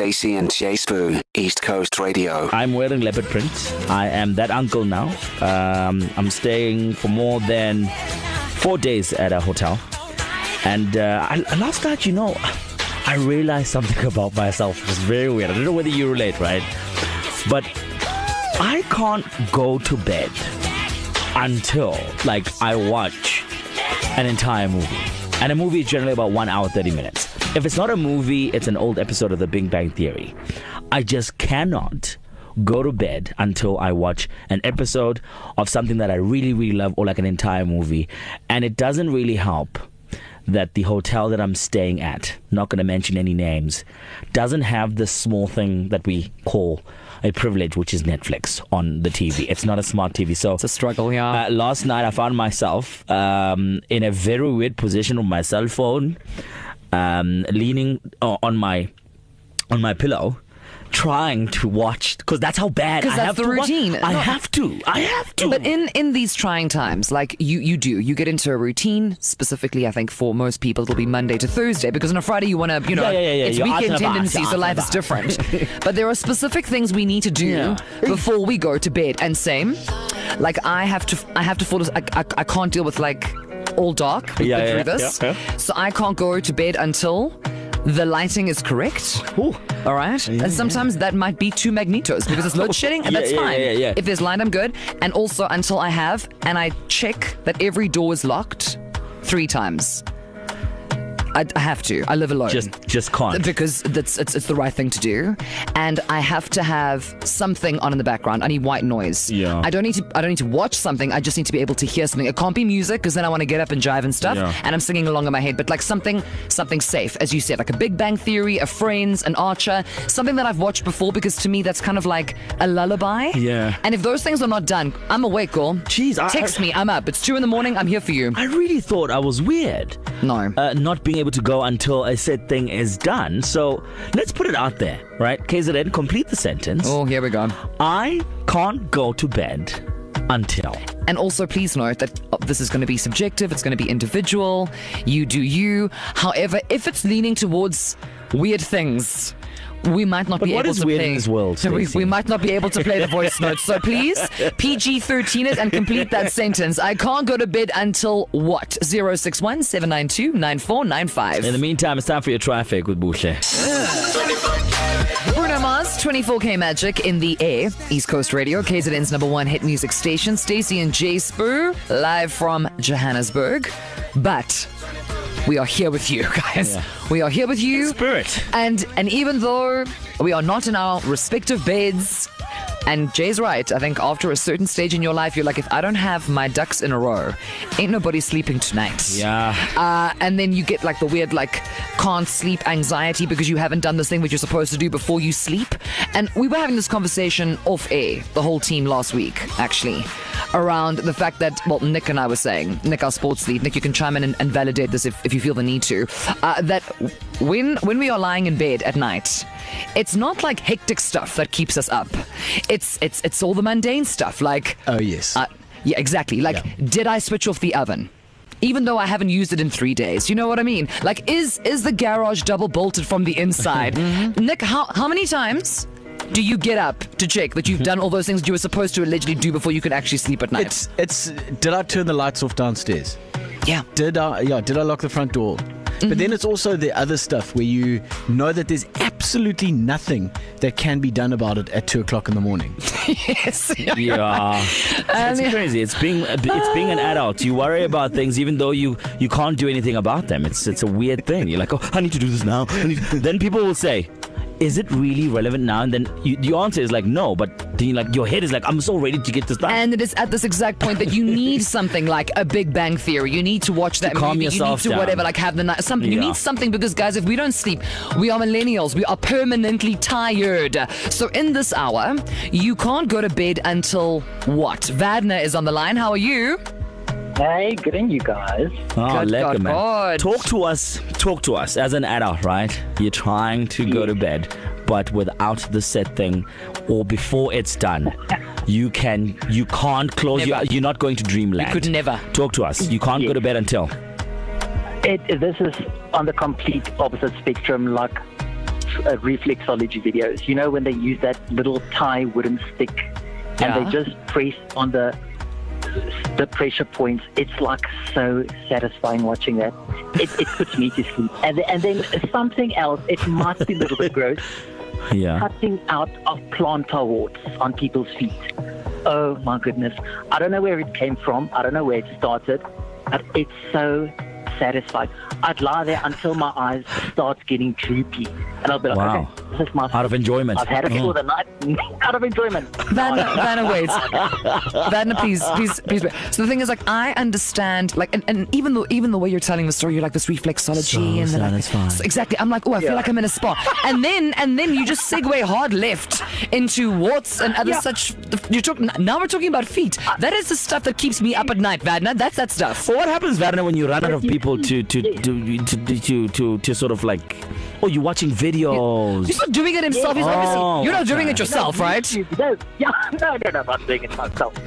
Stacey and J Sbu, East Coast Radio. I'm wearing leopard print. I am that uncle now. Um, I'm staying for more than four days at a hotel. And uh, I, last night, you know, I realized something about myself. It was very weird. I don't know whether you relate, right? But I can't go to bed until, like, I watch an entire movie. And a movie is generally about one hour, 30 minutes. If it's not a movie, it's an old episode of The Big Bang Theory. I just cannot go to bed until I watch an episode of something that I really, really love or like an entire movie. And it doesn't really help that the hotel that I'm staying at, not going to mention any names, doesn't have this small thing that we call a privilege, which is Netflix on the TV. It's not a smart TV. So it's a struggle, yeah. Uh, last night I found myself um, in a very weird position with my cell phone um, leaning on my on my pillow trying to watch because that's how bad I that's have the to routine. Watch. I have to. I have to. But in in these trying times, like you you do, you get into a routine. Specifically, I think for most people, it'll be Monday to Thursday because on a Friday you want to, you know, yeah, yeah, yeah. it's You're weekend tendencies, so life about. is different. but there are specific things we need to do before we go to bed. And same, like I have to, I have to follow. I, I, I can't deal with like all dark yeah, through yeah, this. Yeah, yeah. So I can't go to bed until the lighting is correct. Ooh. All right. Yeah, and sometimes that might be two magnetos because it's load shedding, and that's fine. Yeah, yeah, If there's light, I'm good. And also until I have and I check that every door is locked three times. I, I have to. I live alone. Just, just can't. Because that's it's, it's the right thing to do, and I have to have something on in the background. I need white noise. Yeah. I don't need to. I don't need to watch something. I just need to be able to hear something. It can't be music because then I want to get up and jive and stuff, Yeah. and I'm singing along in my head. But like something, something safe, as you said, like a Big Bang Theory, a Friends, an Archer, something that I've watched before. Because to me, that's kind of like a lullaby. Yeah. And if those things are not done, I'm awake, girl. Jeez, I- text I- me. I'm up. It's two in the morning. I'm here for you. I really thought I was weird. No. Uh, not being able to go until a said thing is done. So let's put it out there, right? KZN, complete the sentence. Oh, here we go. I can't go to bed until. And also, please note that uh, this is going to be subjective, it's going to be individual. You do you. However, if it's leaning towards weird things, we might not But be what able is to weird play. in this world, So we, we might not be able to play the voice notes. So please, PG 13 it and complete that sentence. I can't go to bed until what? 061 792 9495. In the meantime, it's time for your traffic with Boucher. Bruno Mars, 24K Magic in the air. East Coast Radio, KZN's number one hit music station. Stacey and J Sbu, live from Johannesburg. But we are here with you, guys. Yeah. We are here with you. Spirit. And and even though we are not in our respective beds, and Jay's right, I think after a certain stage in your life, you're like, if I don't have my ducks in a row, ain't nobody sleeping tonight. Yeah. Uh, and then you get like the weird, like, can't sleep anxiety because you haven't done this thing which you're supposed to do before you sleep. And we were having this conversation off air, the whole team last week, actually, around the fact that, well, Nick and I were saying, Nick, our sports lead, Nick, you can chime in and, and validate this if, if you feel the need to, uh, that when, when we are lying in bed at night, it's not like hectic stuff that keeps us up. It's it's it's all the mundane stuff like Oh, yes. uh, yeah, exactly. Like, Yeah. did I switch off the oven? Even though I haven't used it in three days, you know what I mean? Like, is is the garage double bolted from the inside? Mm-hmm. Nick, how how many times do you get up to check that you've mm-hmm. done all those things you were supposed to allegedly do before you could actually sleep at night? It's it's. Did I turn the lights off downstairs? yeah. Did I? Yeah. Did I lock the front door? But then mm-hmm. it's also the other stuff where you know that there's absolutely nothing that can be done about it at two o'clock in the morning. yes. Yeah, it's um, crazy. It's being it's being an adult. You worry about things even though you you can't do anything about them. It's it's a weird thing. You're like, oh, I need to do this now. Then people will say, is it really relevant now? And then you, the answer is like no, but then you like your head is like, I'm so ready to get this done. And it is at this exact point that you need something like a Big Bang Theory. You need to watch that calm movie. yourself you need to down. whatever, like have the night. Something. You need something because, guys, if we don't sleep, we are millennials. We are permanently tired. So in this hour, you can't go to bed until what? Vadna is on the line. How are you? Hey, good in you guys. Oh, Good lekker, God, man. God. Talk to us. Talk to us as an adult, right? You're trying to go to bed, but without the set thing, or before it's done, you can you can't close your. Never. You're not going to dreamland. You could never. Talk to us. You can't go to bed until. It, this is on the complete opposite spectrum. Like uh, reflexology videos. You know when they use that little tie wooden stick and they just press on the the pressure points. It's like so satisfying watching that. It, it puts me to sleep. And then, and then something else. It might be a little bit gross. Yeah. Cutting out of plantar warts on people's feet. Oh my goodness! I don't know where it came from. I don't know where it started, but it's so satisfying. I'd lie there until my eyes start getting droopy, and I'll be like, Wow. okay, this is my Out of enjoyment. I've had it Mm. for the night. out of enjoyment. Vanna, Vanna, wait. Vanna, please, please, please. Wait. So the thing is, like, I understand, like, and, and even though, even the way you're telling the story, you're like this reflexology, So and then like, satisfying. so exactly. I'm like, oh, I feel like I'm in a spa, and then, and then you just segue hard left into warts and other Yeah. such. You talk now. We're talking about feet. That is the stuff that keeps me up at night, Vanna. That's that stuff. So what happens, Werner, when you run out of you people to to see, to to to to, to sort of like, oh, you're watching videos. He's not doing it himself. He's Oh, obviously. You're not doing okay. it yourself, right? No, yeah, no, no, no, I'm not doing it myself.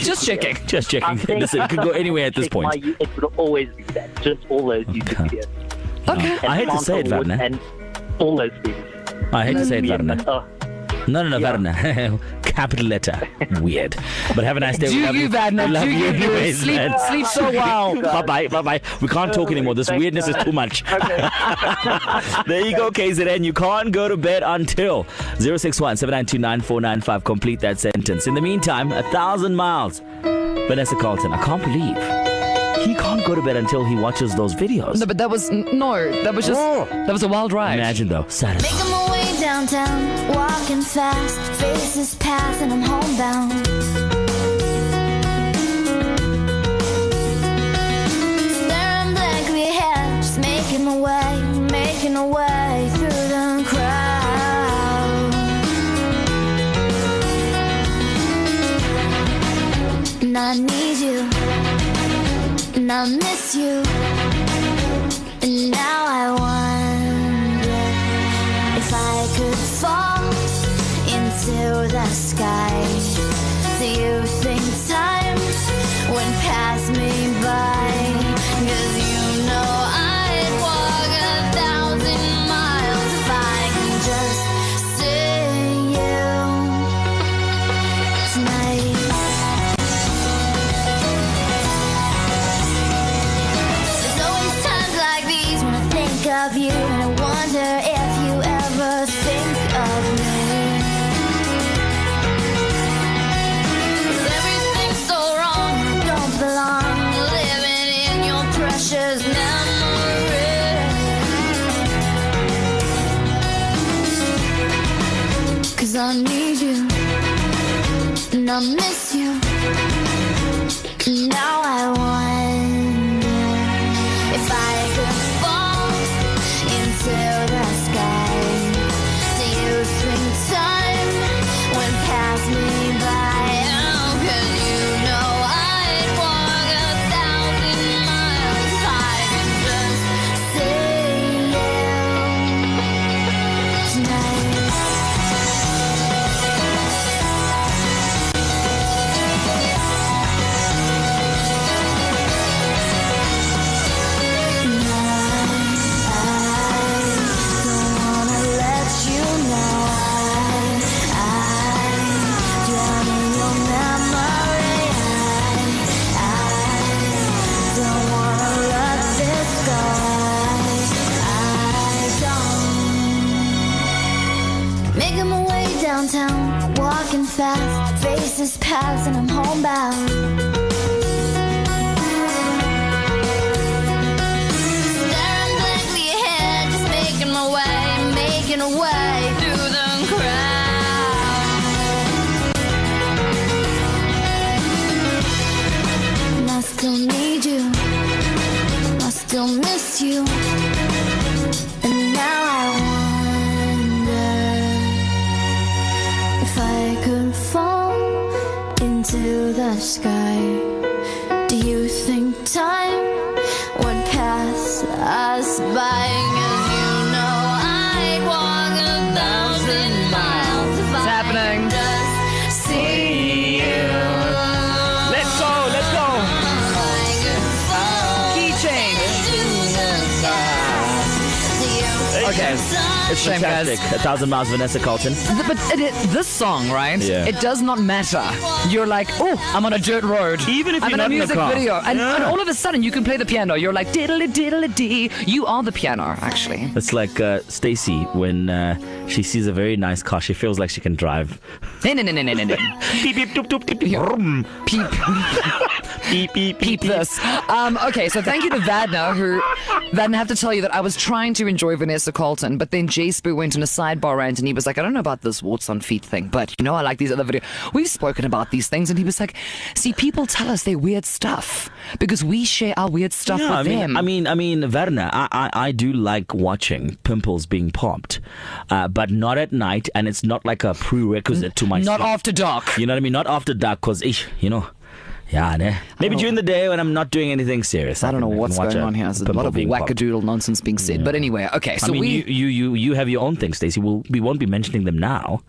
Just checking. Just checking. I'm saying- Listen, it could go anywhere at this Check point. My, it would always be that. Just all those YouTube Okay. videos. Okay. I hate to say it, plantar warts Werner. And all those things. I hate to say it, Werner. Oh, No, no, no, Yeah. Werner. Capital letter. Weird. But have a nice day. Do We love you, love Do you? anyways, Sleep- man. sleep so well. Bye bye. Bye bye. We can't talk anymore. This Thanks, weirdness is too much. okay. There you go, KZN. You can't go to bed until 061 7929495. Complete that sentence. In the meantime, a thousand miles. Vanessa Carlton, I can't believe he can't go to bed until he watches those videos. No, but that was no. That was just Oh. that was a wild ride. Imagine though, Saturday. Making my way downtown, walking fast, faces pass, and I'm homebound. Staring blankly ahead, just making my way, making my way through the crowd. And I need you, and I miss you, and now I wonder if I could fall into the sky. Do you think It's Shame, guys. fantastic. A thousand miles, Vanessa Carlton. Th- But it, it, this song, right? Yeah. It does not matter. You're like, oh, I'm on a dirt road. Even if I'm you're in a not in a music car. video, and, Yeah. and all of a sudden you can play the piano. You're like diddly diddly dee. You are the piano, actually. It's like uh, Stacey when uh, she sees a very nice car, she feels like she can drive. No, no, no, no, no, no, no. Beep beep doop doop doop beep. Beep beep peep this. Um, okay, so thank you to Vadna, who Vadna, I have to tell you that I was trying to enjoy Vanessa Carlton, but then J Sbu went in a sidebar rant and he was like, I don't know about this warts on feet thing, but you know, I like these other videos. We've spoken about these things, and he was like, See, people tell us they're weird stuff because we share our weird stuff Yeah, with I mean, them. I mean, I mean, Werner, I, I, I do like watching pimples being popped, uh, but not at night, and it's not like a prerequisite to my not sleep. after dark. You know what I mean? Not after dark, cause you know. Yeah, maybe during the day when I'm not doing anything serious. I don't know can- what's going on here. There's a lot of being popped. wackadoodle nonsense being said. But anyway, okay, so I mean, we. you, you you you have your own things, Stacey. We'll, we won't be mentioning them now,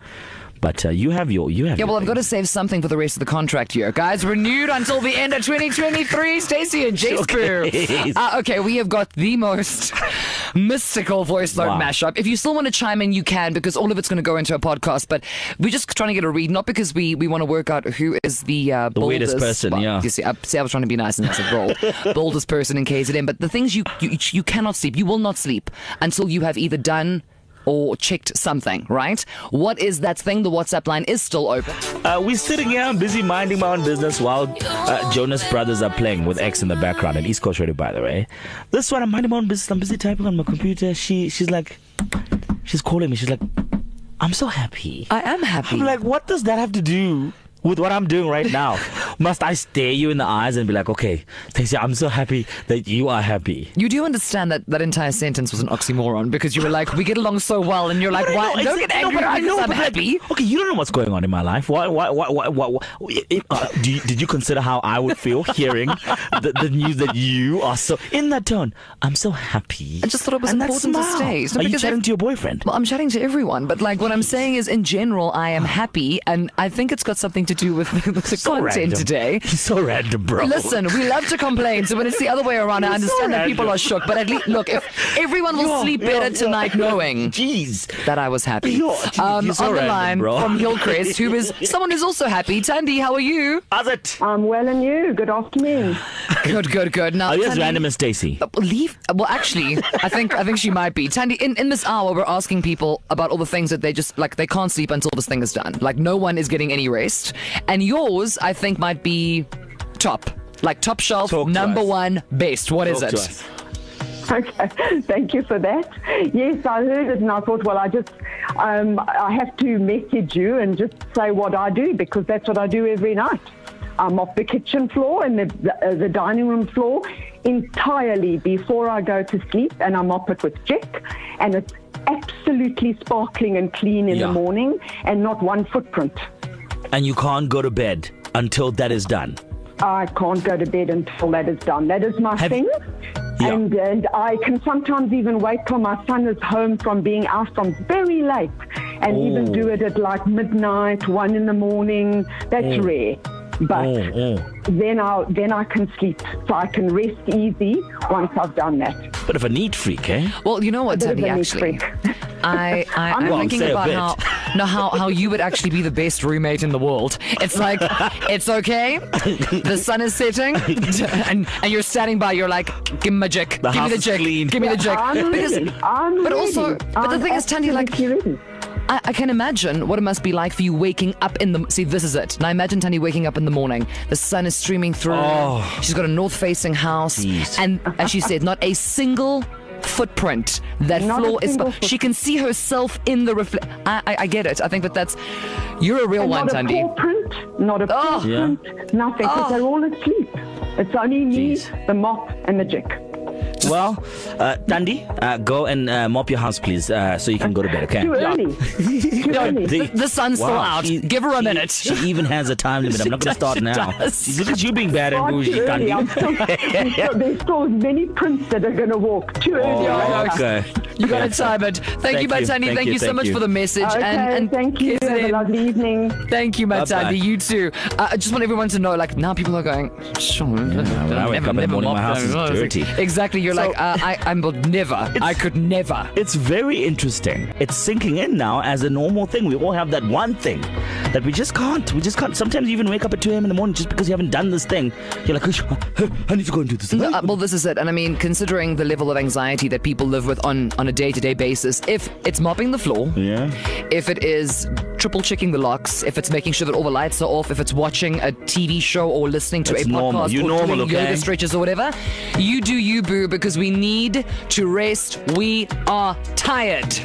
but uh, you have your you have. yeah, well, I've got to save something for the rest of the contract year. Guys, renewed until the end of 2023. Stacey and Jay Okay. Uh, okay, we have got the most mystical voice note Wow. mashup. If you still want to chime in, you can, because all of it's going to go into a podcast. But we're just trying to get a read, not because we, we want to work out who is the, uh, The weirdest boldest- person, well, yeah. You see, I, see, I was trying to be nice and said bold. boldest person in KZN. But the things you, you, you cannot sleep, you will not sleep until you have either done or checked something, right? What is that thing? The WhatsApp line is still open. Uh, we're sitting here, busy minding my own business while uh, Jonas Brothers are playing with X in the background and East Coast Radio, by the way. This one, I'm minding my own business. I'm busy typing on my computer. She, she's like, she's calling me. She's like, I'm so happy. I am happy. I'm like, what does that have to do with what I'm doing right now? Must I stare you in the eyes and be like, okay, Stacey, I'm so happy that you are happy? You do understand that that entire sentence was an oxymoron because you were like, we get along so well, and you're like, I why? know, Don't it's- get no, angry but I know, I'm but like, happy. okay, you don't know what's going on in my life. Why? Why? Why? Why? why, why it, uh, do you, did you consider how I would feel hearing the, the news that you are so in that tone? I'm so happy. I just thought it was And important to stay. So Are you chatting if- to your boyfriend? Well, I'm chatting to everyone, but like what I'm saying is, in general, I am happy, and I think it's got something to do with the So content random. today. so random, bro. Listen, we love to complain, so when it's the other way around, I You're so understand that people are shook. But at least, look, if everyone will Yo, sleep yo, better yo, tonight yo. knowing Jeez. that I was happy. Yo, gee, um, so on the line bro. from Hillcrest, who is someone who's also happy. Tandy, how are you? How's it? I'm well and you. Good afternoon. Good, good, good. Now, Are you as Tandy- random as Stacey? Uh, Leave. Well, actually, I think I think she might be. Tandy, in, in this hour, we're asking people about all the things that they just like. They can't sleep until this thing is done. Like no one is getting any rest. And yours, I think, might be top, like top shelf, Talk number us. one, best. What is Talk to it? us. Okay, thank you for that. Yes, I heard it and I thought, well, I just, um, I have to message you and just say what I do because that's what I do every night. I'm off the kitchen floor and the, the, uh, the dining room floor entirely before I go to sleep and I mop it with Jik and it's absolutely sparkling and clean in Yeah. the morning and not one footprint. And you can't go to bed until that is done. I can't go to bed until that is done. That is my Have- thing. Yeah. And, and I can sometimes even wait till my son is home from being out from very late and even Oh. do it at like midnight, one in the morning. That's rare. But Oh, oh. then I then I can sleep, so I can rest easy once I've done that. Bit of a neat freak, eh? Well, you know what, Bit Tandy, actually. I, I, I'm Well, thinking about how, no, how, how you would actually be the best roommate in the world. It's like, it's okay. The sun is setting, and, and you're standing by. You're like, give me a Jik. The give me the is Jik. Give me the Jik. I'm Because, ready. But also, but the thing is, Tandy, like, ready. I, I can imagine what it must be like for you waking up in the. See, this is it. Now imagine Tandy waking up in the morning. The sun is streaming through. Oh. She's got a north-facing house, Jeez. and as she said, not a single footprint. That Not floor is. single She can see herself in the reflect. I, I, I get it. I think that that's. You're a real And one, not a paw print, not a Oh. paw print, nothing, because Oh. they're all asleep. It's only me, Jeez. the mop, and the Jik. Well, uh, Tandy, uh, go and uh, mop your house, please, uh, so you can go to bed, okay? Too early. Too early. The, The sun's still out. Give her a she- minute. She even has a time limit. I'm not going to start She now. does. Look at you being bad and Far bougie, too. Tandy. Still, there's, still, there's still many prints that are going to walk. Too early. Oh, Alexa. okay. You got to time it. Thank, Thank you, my you, Tandy. thank Thank, you, you so thank much you. for the message. Okay, and, and thank you. kiss Have a lovely evening. Thank you, my Bye-bye. Tandy. You too. Uh, I just want everyone to know, like, now people are going, when I wake up in the morning, my house is dirty. Exactly. You're So- like, uh, I, I'm but never. I could never. It's very interesting. It's sinking in now as a normal thing. We all have that one thing that we just can't. We just can't. Sometimes you even wake up at 2 a.m. in the morning just because you haven't done this thing. You're like, I need to go and do this. No, uh, well, this is it. And I mean, considering the level of anxiety that people live with on, on a day to day basis, if it's mopping the floor, Yeah. if it is triple checking the locks, if it's making sure that all the lights are off, if it's watching a TV show or listening to That's a podcast normal. You or normal, doing okay? yoga stretches or whatever, you do you, boo, because we need to rest. We are tired.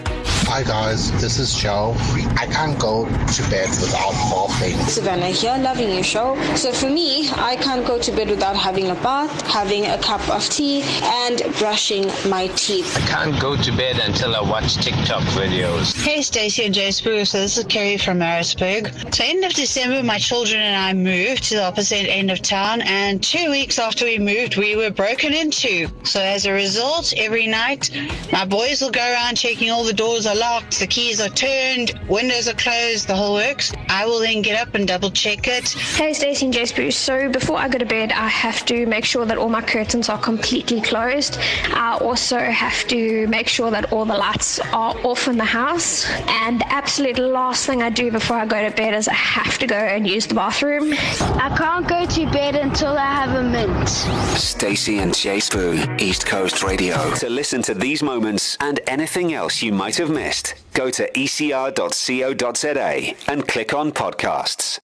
Hi guys, this is Joe. I can't go to bed without mopping. Savannah here, loving your show. So for me, I can't go to bed without having a bath, having a cup of tea, and brushing my teeth. I can't go to bed until I watch TikTok videos. Hey, Stacey and J Sbu. So this is Kerry from Maritzburg. So end of December, my children and I moved to the opposite end of town, and two weeks after we moved, we were broken into. So as a result, every night, my boys will go around checking all the doors are locked, the keys are turned, windows are closed, the whole works. I will then get up and double check it. Hey, Stacey and J Sbu. So before I go to bed, I have to make sure that all my curtains are completely closed. I also have to make sure that all the lights are off in the house. And the absolute last thing I do before I go to bed is I have to go and use the bathroom. I can't go to bed until I have a mint. Stacey and J Sbu, East Coast Radio. To listen to these moments and anything else you might have missed, go to ecr.co.za and click on podcasts.